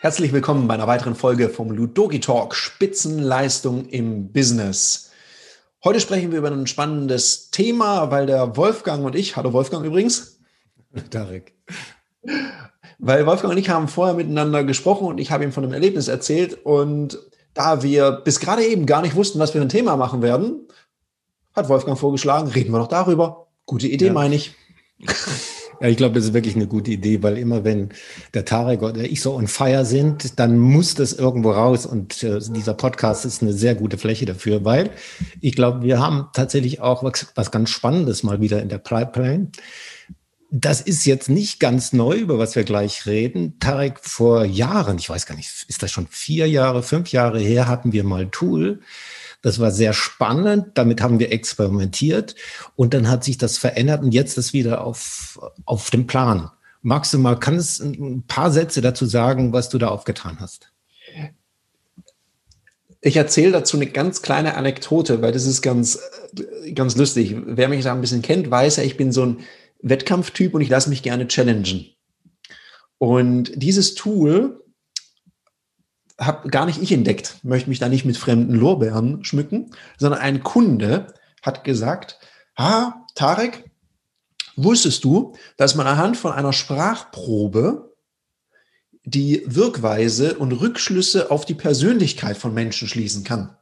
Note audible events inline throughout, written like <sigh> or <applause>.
Herzlich willkommen bei einer weiteren Folge vom Ludogi Talk Spitzenleistung im Business. Heute sprechen wir über ein spannendes Thema, weil der Wolfgang und ich, hallo Wolfgang übrigens. <laughs> Tarek. Weil Wolfgang und ich haben vorher miteinander gesprochen und ich habe ihm von einem Erlebnis erzählt und da wir bis gerade eben gar nicht wussten, was wir für ein Thema machen werden, hat Wolfgang vorgeschlagen, reden wir doch darüber. Gute Idee, ja. meine ich. Ja, ich glaube, das ist wirklich eine gute Idee, weil immer wenn der Tarek oder ich so on fire sind, dann muss das irgendwo raus und äh, dieser Podcast ist eine sehr gute Fläche dafür, weil ich glaube, wir haben tatsächlich auch was, was ganz Spannendes mal wieder in der Pipeline. Das ist jetzt nicht ganz neu, über was wir gleich reden. Tarek, vor Jahren, ich weiß gar nicht, ist das schon vier Jahre, fünf Jahre her, hatten wir mal Tool, das war sehr spannend. Damit haben wir experimentiert und dann hat sich das verändert und jetzt ist wieder auf, auf dem Plan. Magst du mal, kannst ein paar Sätze dazu sagen, was du da aufgetan hast? Ich erzähle dazu eine ganz kleine Anekdote, weil das ist ganz, ganz lustig. Wer mich da ein bisschen kennt, weiß ja, ich bin so ein Wettkampftyp und ich lasse mich gerne challengen. Und dieses Tool habe gar nicht ich entdeckt, möchte mich da nicht mit fremden Lorbeeren schmücken, sondern ein Kunde hat gesagt, ah, Tarek, wusstest du, dass man anhand von einer Sprachprobe die Wirkweise und Rückschlüsse auf die Persönlichkeit von Menschen schließen kann?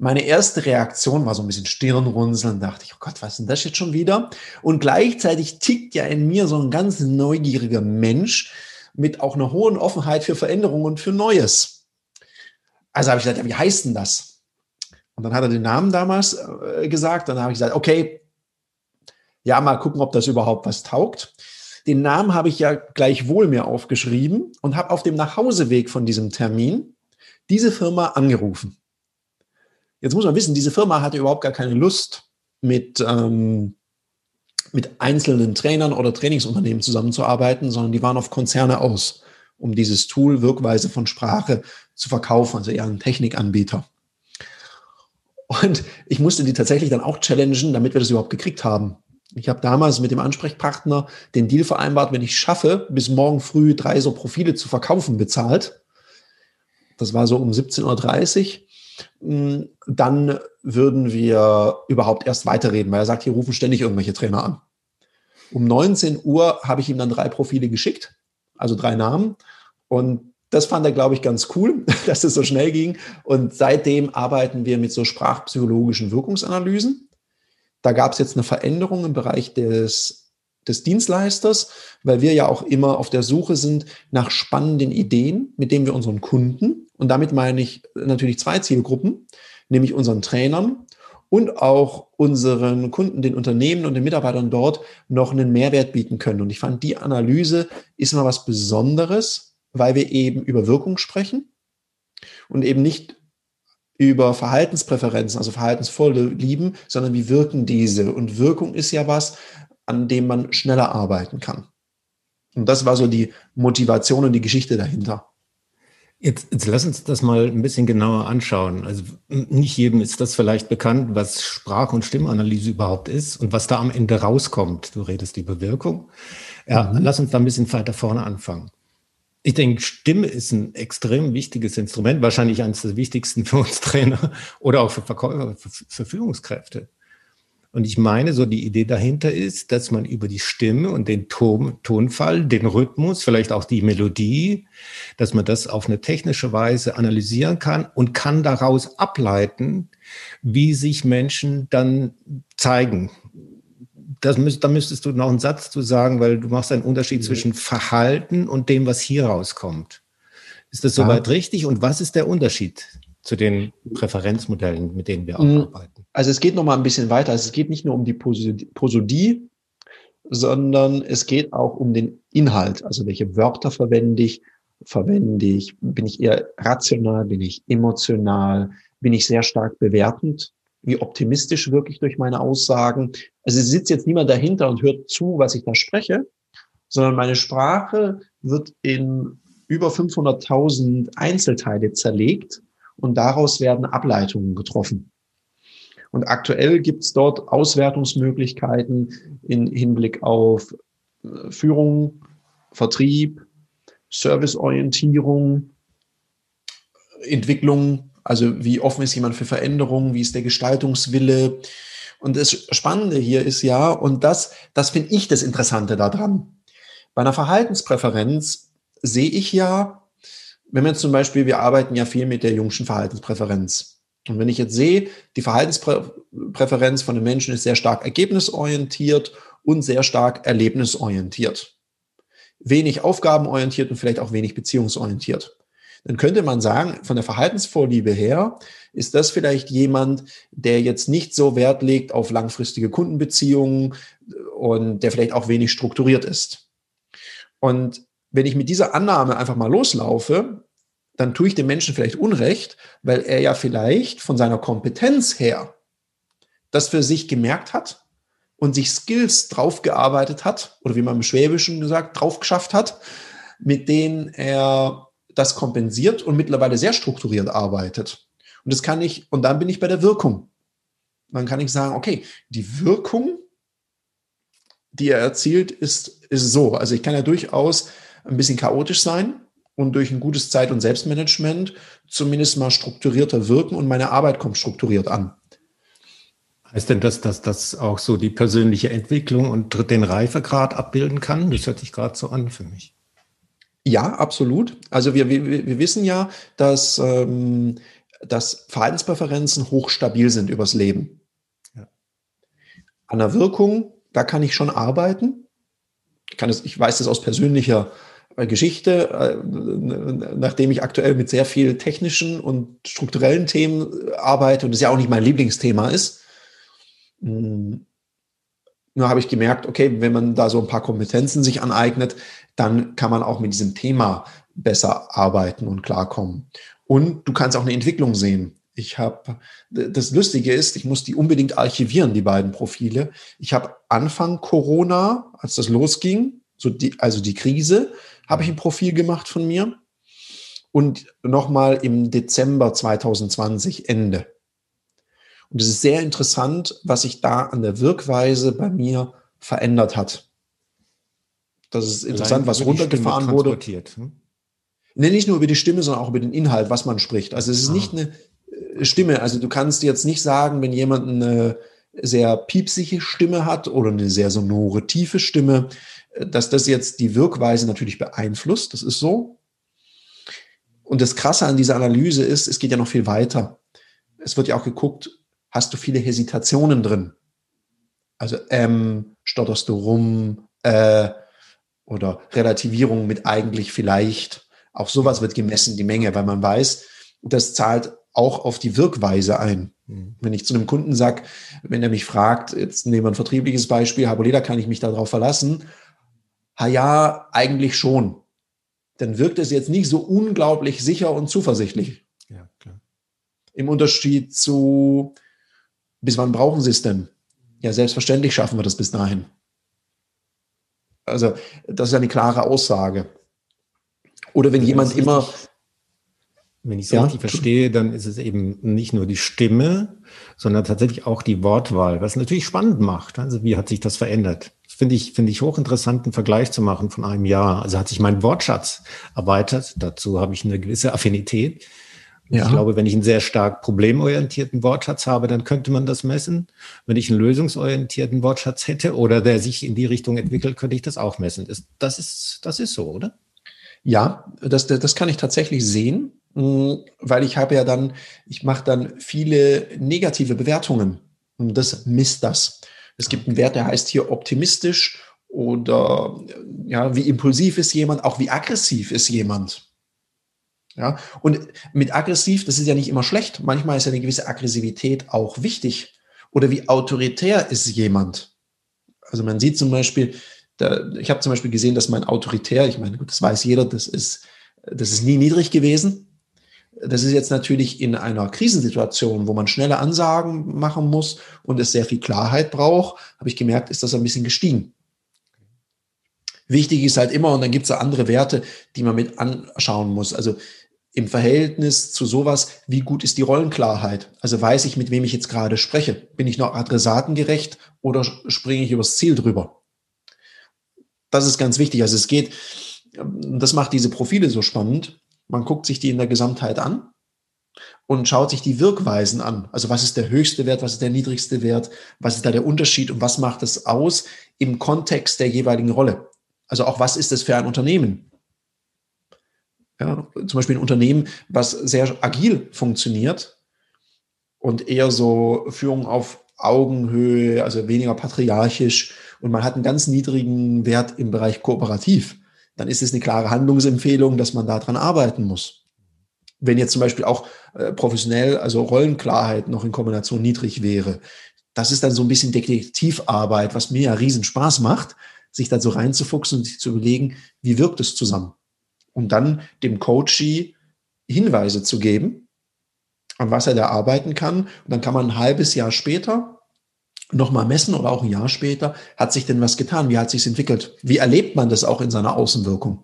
Meine erste Reaktion war so ein bisschen Stirnrunzeln, dachte ich, oh Gott, was ist denn das jetzt schon wieder? Und gleichzeitig tickt ja in mir so ein ganz neugieriger Mensch, mit auch einer hohen Offenheit für Veränderungen und für Neues. Also habe ich gesagt, ja, wie heißt denn das? Und dann hat er den Namen damals äh, gesagt. Dann habe ich gesagt, okay, ja, mal gucken, ob das überhaupt was taugt. Den Namen habe ich ja gleichwohl mir aufgeschrieben und habe auf dem Nachhauseweg von diesem Termin diese Firma angerufen. Jetzt muss man wissen, diese Firma hatte überhaupt gar keine Lust, mit ähm, mit einzelnen Trainern oder Trainingsunternehmen zusammenzuarbeiten, sondern die waren auf Konzerne aus, um dieses Tool Wirkweise von Sprache zu verkaufen, also eher ein Technikanbieter. Und ich musste die tatsächlich dann auch challengen, damit wir das überhaupt gekriegt haben. Ich habe damals mit dem Ansprechpartner den Deal vereinbart, wenn ich schaffe, bis morgen früh drei so Profile zu verkaufen, bezahlt. Das war so um 17.30 Uhr. Dann würden wir überhaupt erst weiterreden, weil er sagt, hier rufen ständig irgendwelche Trainer an. Um 19 Uhr habe ich ihm dann drei Profile geschickt, also drei Namen. Und das fand er, glaube ich, ganz cool, <laughs> dass es so schnell ging. Und seitdem arbeiten wir mit so sprachpsychologischen Wirkungsanalysen. Da gab es jetzt eine Veränderung im Bereich des, des Dienstleisters, weil wir ja auch immer auf der Suche sind nach spannenden Ideen, mit denen wir unseren Kunden, und damit meine ich natürlich zwei Zielgruppen, nämlich unseren Trainern und auch unseren Kunden, den Unternehmen und den Mitarbeitern dort noch einen Mehrwert bieten können. Und ich fand, die Analyse ist mal was Besonderes, weil wir eben über Wirkung sprechen und eben nicht über Verhaltenspräferenzen, also verhaltensvolle Lieben, sondern wie wirken diese. Und Wirkung ist ja was, an dem man schneller arbeiten kann. Und das war so die Motivation und die Geschichte dahinter. Jetzt, jetzt lass uns das mal ein bisschen genauer anschauen. Also nicht jedem ist das vielleicht bekannt, was Sprach- und Stimmanalyse überhaupt ist und was da am Ende rauskommt. Du redest über Wirkung. Ja, mhm. lass uns da ein bisschen weiter vorne anfangen. Ich denke, Stimme ist ein extrem wichtiges Instrument, wahrscheinlich eines der wichtigsten für uns Trainer oder auch für Verkäufer, für, für Führungskräfte. Und ich meine, so die Idee dahinter ist, dass man über die Stimme und den Ton, Tonfall, den Rhythmus, vielleicht auch die Melodie, dass man das auf eine technische Weise analysieren kann und kann daraus ableiten, wie sich Menschen dann zeigen. Das müsst, da müsstest du noch einen Satz zu sagen, weil du machst einen Unterschied zwischen Verhalten und dem, was hier rauskommt. Ist das soweit ja. richtig? Und was ist der Unterschied? Zu den Präferenzmodellen, mit denen wir auch mm, arbeiten? Also es geht noch mal ein bisschen weiter. Also es geht nicht nur um die Prosodie, sondern es geht auch um den Inhalt. Also welche Wörter verwende ich? Verwende ich? Bin ich eher rational? Bin ich emotional? Bin ich sehr stark bewertend? Wie optimistisch wirke ich durch meine Aussagen? Also es sitzt jetzt niemand dahinter und hört zu, was ich da spreche, sondern meine Sprache wird in über 500.000 Einzelteile zerlegt und daraus werden Ableitungen getroffen. Und aktuell gibt es dort Auswertungsmöglichkeiten in Hinblick auf äh, Führung, Vertrieb, Serviceorientierung, Entwicklung, also wie offen ist jemand für Veränderungen, wie ist der Gestaltungswille. Und das Spannende hier ist ja, und das, das finde ich das Interessante daran. Bei einer Verhaltenspräferenz sehe ich ja, wenn wir zum Beispiel, wir arbeiten ja viel mit der jungschen Verhaltenspräferenz. Und wenn ich jetzt sehe, die Verhaltenspräferenz von den Menschen ist sehr stark ergebnisorientiert und sehr stark erlebnisorientiert. Wenig aufgabenorientiert und vielleicht auch wenig beziehungsorientiert. Dann könnte man sagen, von der Verhaltensvorliebe her ist das vielleicht jemand, der jetzt nicht so Wert legt auf langfristige Kundenbeziehungen und der vielleicht auch wenig strukturiert ist. Und wenn ich mit dieser Annahme einfach mal loslaufe, dann tue ich dem Menschen vielleicht Unrecht, weil er ja vielleicht von seiner Kompetenz her das für sich gemerkt hat und sich Skills draufgearbeitet hat, oder wie man im Schwäbischen gesagt, drauf geschafft hat, mit denen er das kompensiert und mittlerweile sehr strukturiert arbeitet. Und das kann ich, und dann bin ich bei der Wirkung. Dann kann ich sagen, okay, die Wirkung, die er erzielt, ist, ist so. Also ich kann ja durchaus ein bisschen chaotisch sein, und durch ein gutes Zeit- und Selbstmanagement zumindest mal strukturierter wirken und meine Arbeit kommt strukturiert an. Heißt denn das, dass das auch so die persönliche Entwicklung und den Reifegrad abbilden kann? Das hört sich gerade so an für mich. Ja, absolut. Also wir, wir, wir wissen ja, dass, ähm, dass Verhaltenspräferenzen hochstabil sind übers Leben. Ja. An der Wirkung, da kann ich schon arbeiten. Ich, kann es, ich weiß das aus persönlicher äh, Geschichte, äh, nachdem ich aktuell mit sehr viel technischen und strukturellen Themen äh, arbeite und das ja auch nicht mein Lieblingsthema ist, hm, nur habe ich gemerkt, okay, wenn man da so ein paar Kompetenzen sich aneignet, dann kann man auch mit diesem Thema besser arbeiten und klarkommen. Und du kannst auch eine Entwicklung sehen. Ich habe, das Lustige ist, ich muss die unbedingt archivieren, die beiden Profile. Ich habe Anfang Corona, als das losging, so die, also die Krise, habe ich ein Profil gemacht von mir und nochmal im Dezember 2020 Ende. Und es ist sehr interessant, was sich da an der Wirkweise bei mir verändert hat. Das ist interessant, was runtergefahren wurde. Hm? Nee, nicht nur über die Stimme, sondern auch über den Inhalt, was man spricht. Also es ist ah. nicht eine Stimme. Also du kannst jetzt nicht sagen, wenn jemand eine sehr piepsige Stimme hat oder eine sehr sonore, tiefe Stimme, dass das jetzt die Wirkweise natürlich beeinflusst. Das ist so. Und das Krasse an dieser Analyse ist, es geht ja noch viel weiter. Es wird ja auch geguckt, hast du viele Hesitationen drin? Also ähm, stotterst du rum äh, oder Relativierung mit eigentlich vielleicht. Auch sowas wird gemessen, die Menge, weil man weiß, das zahlt auch auf die Wirkweise ein. Mhm. Wenn ich zu einem Kunden sage, wenn er mich fragt, jetzt nehmen wir ein vertriebliches Beispiel, Haboleda, kann ich mich darauf verlassen? ha ja, eigentlich schon. Dann wirkt es jetzt nicht so unglaublich sicher und zuversichtlich. Ja, klar. Im Unterschied zu, bis wann brauchen Sie es denn? Ja, selbstverständlich schaffen wir das bis dahin. Also, das ist eine klare Aussage. Oder wenn ja, jemand immer. Wenn ich es ja, richtig verstehe, dann ist es eben nicht nur die Stimme, sondern tatsächlich auch die Wortwahl, was natürlich spannend macht. Also, wie hat sich das verändert? finde ich, finde ich hochinteressant, einen Vergleich zu machen von einem Jahr. Also hat sich mein Wortschatz erweitert. Dazu habe ich eine gewisse Affinität. Ja. Ich glaube, wenn ich einen sehr stark problemorientierten Wortschatz habe, dann könnte man das messen. Wenn ich einen lösungsorientierten Wortschatz hätte oder der sich in die Richtung entwickelt, könnte ich das auch messen. Das ist, das ist so, oder? Ja, das, das kann ich tatsächlich sehen, weil ich habe ja dann, ich mache dann viele negative Bewertungen und das misst das. Es gibt einen Wert, der heißt hier optimistisch oder ja, wie impulsiv ist jemand, auch wie aggressiv ist jemand. Ja, und mit aggressiv, das ist ja nicht immer schlecht. Manchmal ist ja eine gewisse Aggressivität auch wichtig. Oder wie autoritär ist jemand? Also man sieht zum Beispiel, da, ich habe zum Beispiel gesehen, dass mein autoritär, ich meine, das weiß jeder, das ist, das ist nie niedrig gewesen. Das ist jetzt natürlich in einer Krisensituation, wo man schnelle Ansagen machen muss und es sehr viel Klarheit braucht, habe ich gemerkt, ist das ein bisschen gestiegen. Wichtig ist halt immer, und dann gibt es andere Werte, die man mit anschauen muss. Also im Verhältnis zu sowas, wie gut ist die Rollenklarheit? Also weiß ich, mit wem ich jetzt gerade spreche? Bin ich noch adressatengerecht oder springe ich übers Ziel drüber? Das ist ganz wichtig. Also es geht, das macht diese Profile so spannend. Man guckt sich die in der Gesamtheit an und schaut sich die Wirkweisen an. Also was ist der höchste Wert, was ist der niedrigste Wert, was ist da der Unterschied und was macht es aus im Kontext der jeweiligen Rolle? Also auch was ist es für ein Unternehmen? Ja, zum Beispiel ein Unternehmen, was sehr agil funktioniert und eher so Führung auf Augenhöhe, also weniger patriarchisch und man hat einen ganz niedrigen Wert im Bereich kooperativ, dann ist es eine klare Handlungsempfehlung, dass man daran arbeiten muss. Wenn jetzt zum Beispiel auch äh, professionell, also Rollenklarheit noch in Kombination niedrig wäre, das ist dann so ein bisschen Detektivarbeit, was mir ja riesen Spaß macht, sich da so reinzufuchsen und sich zu überlegen, wie wirkt es zusammen? Und dann dem Coachee Hinweise zu geben, an was er da arbeiten kann. Und dann kann man ein halbes Jahr später nochmal messen oder auch ein Jahr später, hat sich denn was getan? Wie hat sich entwickelt? Wie erlebt man das auch in seiner Außenwirkung?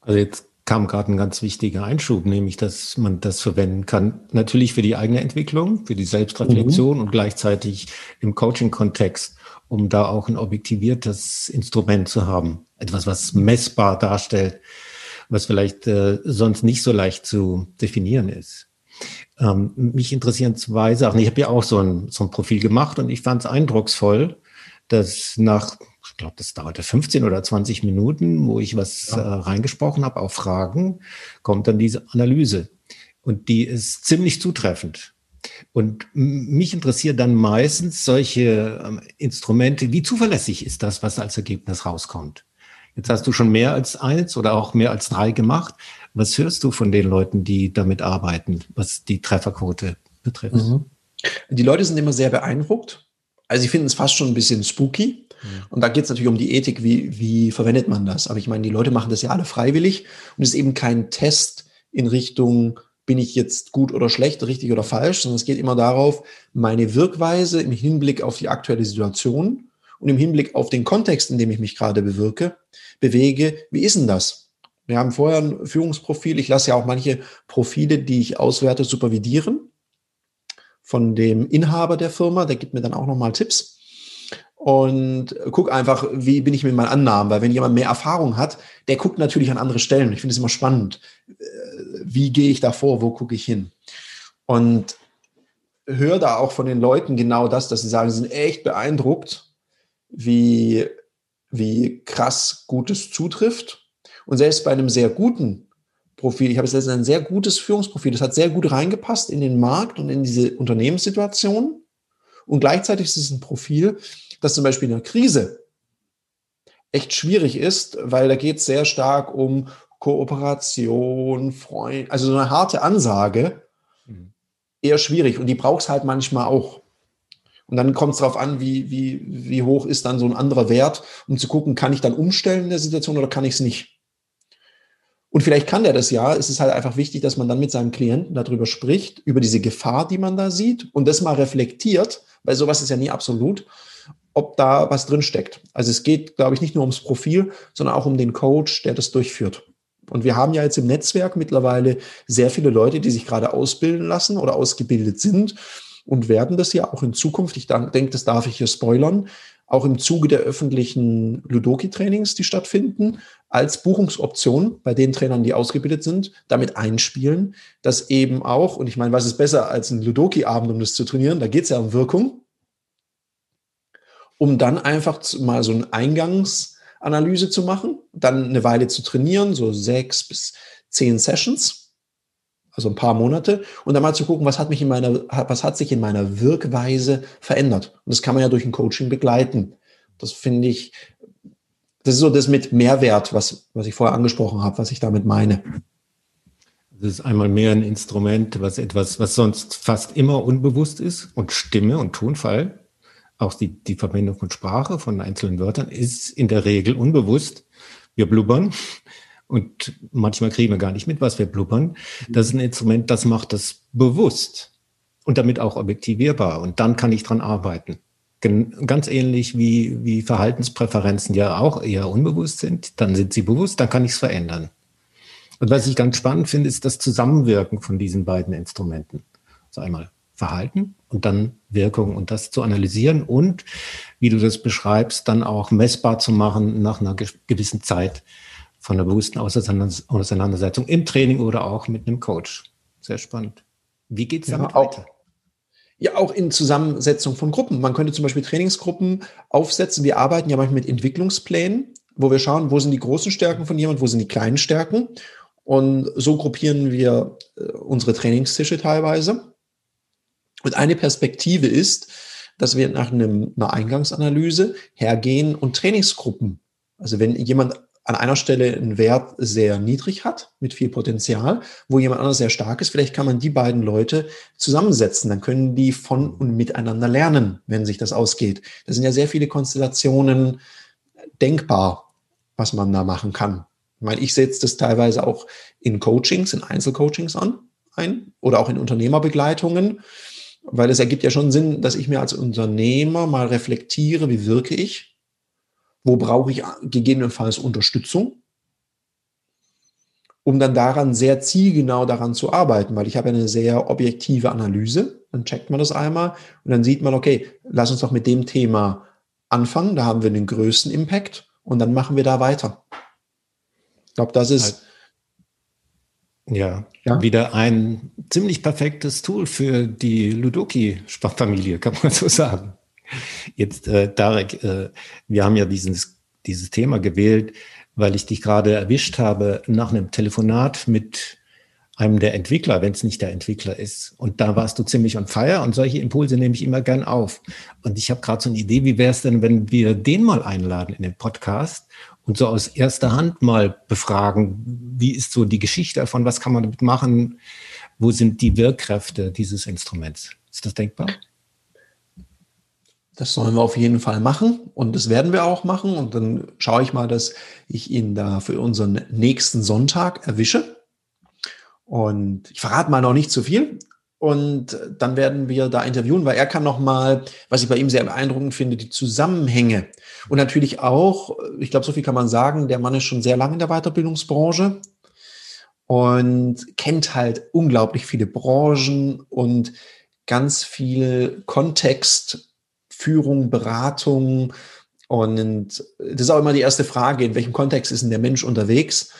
Also jetzt kam gerade ein ganz wichtiger Einschub, nämlich, dass man das verwenden kann, natürlich für die eigene Entwicklung, für die Selbstreflexion mhm. und gleichzeitig im Coaching-Kontext, um da auch ein objektiviertes Instrument zu haben. Etwas, was messbar darstellt, was vielleicht äh, sonst nicht so leicht zu definieren ist. Ähm, mich interessieren zwei Sachen. Ich habe ja auch so ein, so ein Profil gemacht und ich fand es eindrucksvoll, dass nach, ich glaube, das dauerte 15 oder 20 Minuten, wo ich was ja. äh, reingesprochen habe auf Fragen, kommt dann diese Analyse. Und die ist ziemlich zutreffend. Und mich interessiert dann meistens solche ähm, Instrumente, wie zuverlässig ist das, was als Ergebnis rauskommt. Jetzt hast du schon mehr als eins oder auch mehr als drei gemacht. Was hörst du von den Leuten, die damit arbeiten, was die Trefferquote betrifft? Mhm. Die Leute sind immer sehr beeindruckt. Also sie finden es fast schon ein bisschen spooky. Mhm. Und da geht es natürlich um die Ethik, wie, wie verwendet man das. Aber ich meine, die Leute machen das ja alle freiwillig und es ist eben kein Test in Richtung, bin ich jetzt gut oder schlecht, richtig oder falsch, sondern es geht immer darauf, meine Wirkweise im Hinblick auf die aktuelle Situation und im Hinblick auf den Kontext, in dem ich mich gerade bewirke, bewege, wie ist denn das? Wir haben vorher ein Führungsprofil. Ich lasse ja auch manche Profile, die ich auswerte, supervidieren von dem Inhaber der Firma. Der gibt mir dann auch nochmal Tipps. Und guck einfach, wie bin ich mit meinen Annahmen? Weil wenn jemand mehr Erfahrung hat, der guckt natürlich an andere Stellen. Ich finde es immer spannend. Äh, wie gehe ich da vor? Wo gucke ich hin? Und höre da auch von den Leuten genau das, dass sie sagen, sie sind echt beeindruckt, wie, wie krass Gutes zutrifft und selbst bei einem sehr guten Profil, ich habe jetzt ein sehr gutes Führungsprofil, das hat sehr gut reingepasst in den Markt und in diese Unternehmenssituation. Und gleichzeitig ist es ein Profil, das zum Beispiel in der Krise echt schwierig ist, weil da geht es sehr stark um Kooperation, Freund, also so eine harte Ansage, mhm. eher schwierig. Und die braucht es halt manchmal auch. Und dann kommt es darauf an, wie, wie, wie hoch ist dann so ein anderer Wert, um zu gucken, kann ich dann umstellen in der Situation oder kann ich es nicht. Und vielleicht kann der das ja. Es ist halt einfach wichtig, dass man dann mit seinem Klienten darüber spricht, über diese Gefahr, die man da sieht und das mal reflektiert, weil sowas ist ja nie absolut, ob da was drin steckt. Also es geht, glaube ich, nicht nur ums Profil, sondern auch um den Coach, der das durchführt. Und wir haben ja jetzt im Netzwerk mittlerweile sehr viele Leute, die sich gerade ausbilden lassen oder ausgebildet sind und werden das ja auch in Zukunft, ich denke, das darf ich hier spoilern, auch im Zuge der öffentlichen Ludoki-Trainings, die stattfinden, als Buchungsoption bei den Trainern, die ausgebildet sind, damit einspielen, dass eben auch, und ich meine, was ist besser als ein Ludoki-Abend, um das zu trainieren, da geht es ja um Wirkung, um dann einfach mal so eine Eingangsanalyse zu machen, dann eine Weile zu trainieren, so sechs bis zehn Sessions also ein paar Monate, und dann mal zu gucken, was hat mich in meiner, was hat sich in meiner Wirkweise verändert. Und das kann man ja durch ein Coaching begleiten. Das finde ich, das ist so das mit Mehrwert, was, was ich vorher angesprochen habe, was ich damit meine. Das ist einmal mehr ein Instrument, was etwas, was sonst fast immer unbewusst ist und Stimme und Tonfall, auch die, die Verwendung von Sprache, von einzelnen Wörtern, ist in der Regel unbewusst. Wir blubbern, und manchmal kriegen wir gar nicht mit, was wir blubbern. Das ist ein Instrument, das macht das bewusst und damit auch objektivierbar. Und dann kann ich dran arbeiten. Ganz ähnlich wie, wie Verhaltenspräferenzen ja auch eher unbewusst sind. Dann sind sie bewusst, dann kann ich es verändern. Und was ich ganz spannend finde, ist das Zusammenwirken von diesen beiden Instrumenten. Also einmal Verhalten und dann Wirkung und das zu analysieren und, wie du das beschreibst, dann auch messbar zu machen nach einer gewissen Zeit von einer bewussten Auseinandersetzung im Training oder auch mit einem Coach. Sehr spannend. Wie geht es damit ja, weiter? Ja, auch in Zusammensetzung von Gruppen. Man könnte zum Beispiel Trainingsgruppen aufsetzen. Wir arbeiten ja manchmal mit Entwicklungsplänen, wo wir schauen, wo sind die großen Stärken von jemand, wo sind die kleinen Stärken. Und so gruppieren wir äh, unsere Trainingstische teilweise. Und eine Perspektive ist, dass wir nach einem, einer Eingangsanalyse hergehen und Trainingsgruppen, also wenn jemand an einer Stelle einen Wert sehr niedrig hat, mit viel Potenzial, wo jemand anders sehr stark ist, vielleicht kann man die beiden Leute zusammensetzen. Dann können die von und miteinander lernen, wenn sich das ausgeht. Da sind ja sehr viele Konstellationen denkbar, was man da machen kann. Ich meine, ich setze das teilweise auch in Coachings, in Einzelcoachings an, ein oder auch in Unternehmerbegleitungen, weil es ergibt ja schon Sinn, dass ich mir als Unternehmer mal reflektiere, wie wirke ich, wo brauche ich gegebenenfalls Unterstützung, um dann daran sehr zielgenau daran zu arbeiten, weil ich habe eine sehr objektive Analyse, dann checkt man das einmal und dann sieht man, okay, lass uns doch mit dem Thema anfangen, da haben wir den größten Impact und dann machen wir da weiter. Ich glaube, das ist. Ja, ja, wieder ein ziemlich perfektes Tool für die Ludoki-Familie, kann man so sagen. Jetzt, äh, Tarek, äh, wir haben ja dieses, dieses Thema gewählt, weil ich dich gerade erwischt habe nach einem Telefonat mit einem der Entwickler, wenn es nicht der Entwickler ist. Und da warst du ziemlich on fire und solche Impulse nehme ich immer gern auf. Und ich habe gerade so eine Idee, wie wäre es denn, wenn wir den mal einladen in den Podcast und so aus erster Hand mal befragen, wie ist so die Geschichte davon, was kann man damit machen, wo sind die Wirkkräfte dieses Instruments? Ist das denkbar? Das sollen wir auf jeden Fall machen und das werden wir auch machen. Und dann schaue ich mal, dass ich ihn da für unseren nächsten Sonntag erwische. Und ich verrate mal noch nicht zu viel, und dann werden wir da interviewen, weil er kann noch mal, was ich bei ihm sehr beeindruckend finde, die Zusammenhänge und natürlich auch, ich glaube, so viel kann man sagen, der Mann ist schon sehr lange in der Weiterbildungsbranche und kennt halt unglaublich viele Branchen und ganz viel Kontext, Führung, Beratung. Und das ist auch immer die erste Frage, in welchem Kontext ist denn der Mensch unterwegs?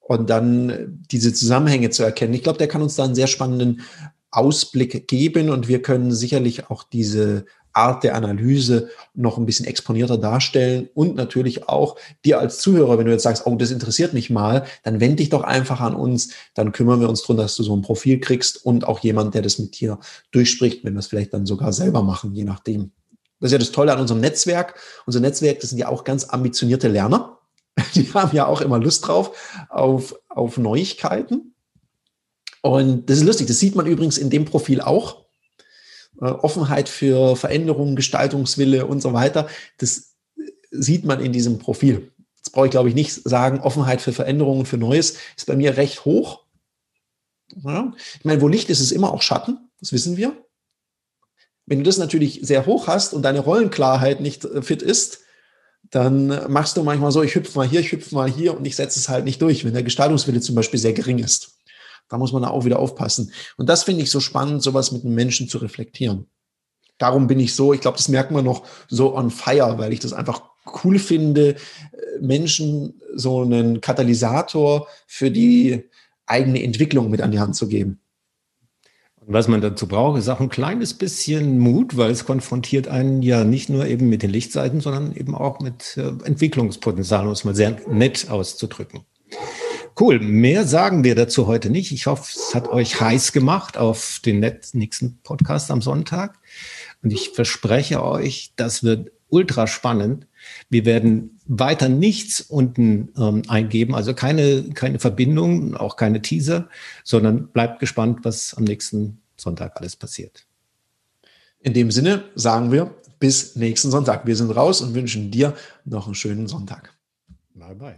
Und dann diese Zusammenhänge zu erkennen. Ich glaube, der kann uns da einen sehr spannenden Ausblick geben und wir können sicherlich auch diese Art der Analyse noch ein bisschen exponierter darstellen und natürlich auch dir als Zuhörer, wenn du jetzt sagst, oh, das interessiert mich mal, dann wende dich doch einfach an uns, dann kümmern wir uns darum, dass du so ein Profil kriegst und auch jemand, der das mit dir durchspricht, wenn wir es vielleicht dann sogar selber machen, je nachdem. Das ist ja das Tolle an unserem Netzwerk. Unser Netzwerk, das sind ja auch ganz ambitionierte Lerner. <laughs> Die haben ja auch immer Lust drauf auf, auf Neuigkeiten. Und das ist lustig, das sieht man übrigens in dem Profil auch. Äh, Offenheit für Veränderungen, Gestaltungswille und so weiter. Das sieht man in diesem Profil. Jetzt brauche ich, glaube ich, nicht sagen, Offenheit für Veränderungen, für Neues ist bei mir recht hoch. Ja. Ich meine, wo Licht ist, ist immer auch Schatten. Das wissen wir. Wenn du das natürlich sehr hoch hast und deine Rollenklarheit nicht äh, fit ist, dann machst du manchmal so, ich hüpfe mal hier, ich hüpfe mal hier und ich setze es halt nicht durch, wenn der Gestaltungswille zum Beispiel sehr gering ist. Da muss man auch wieder aufpassen. Und das finde ich so spannend, sowas mit einem Menschen zu reflektieren. Darum bin ich so, ich glaube, das merkt man noch so on fire, weil ich das einfach cool finde, Menschen so einen Katalysator für die eigene Entwicklung mit an die Hand zu geben. Und was man dazu braucht, ist auch ein kleines bisschen Mut, weil es konfrontiert einen ja nicht nur eben mit den Lichtseiten, sondern eben auch mit äh, Entwicklungspotenzial, um es mal sehr nett auszudrücken. Cool. Mehr sagen wir dazu heute nicht. Ich hoffe, es hat euch heiß gemacht auf den nächsten Podcast am Sonntag. Und ich verspreche euch, das wird ultra spannend. Wir werden weiter nichts unten ähm, eingeben, also keine, keine Verbindung, auch keine Teaser, sondern bleibt gespannt, was am nächsten Sonntag alles passiert. In dem Sinne sagen wir bis nächsten Sonntag. Wir sind raus und wünschen dir noch einen schönen Sonntag. Bye bye.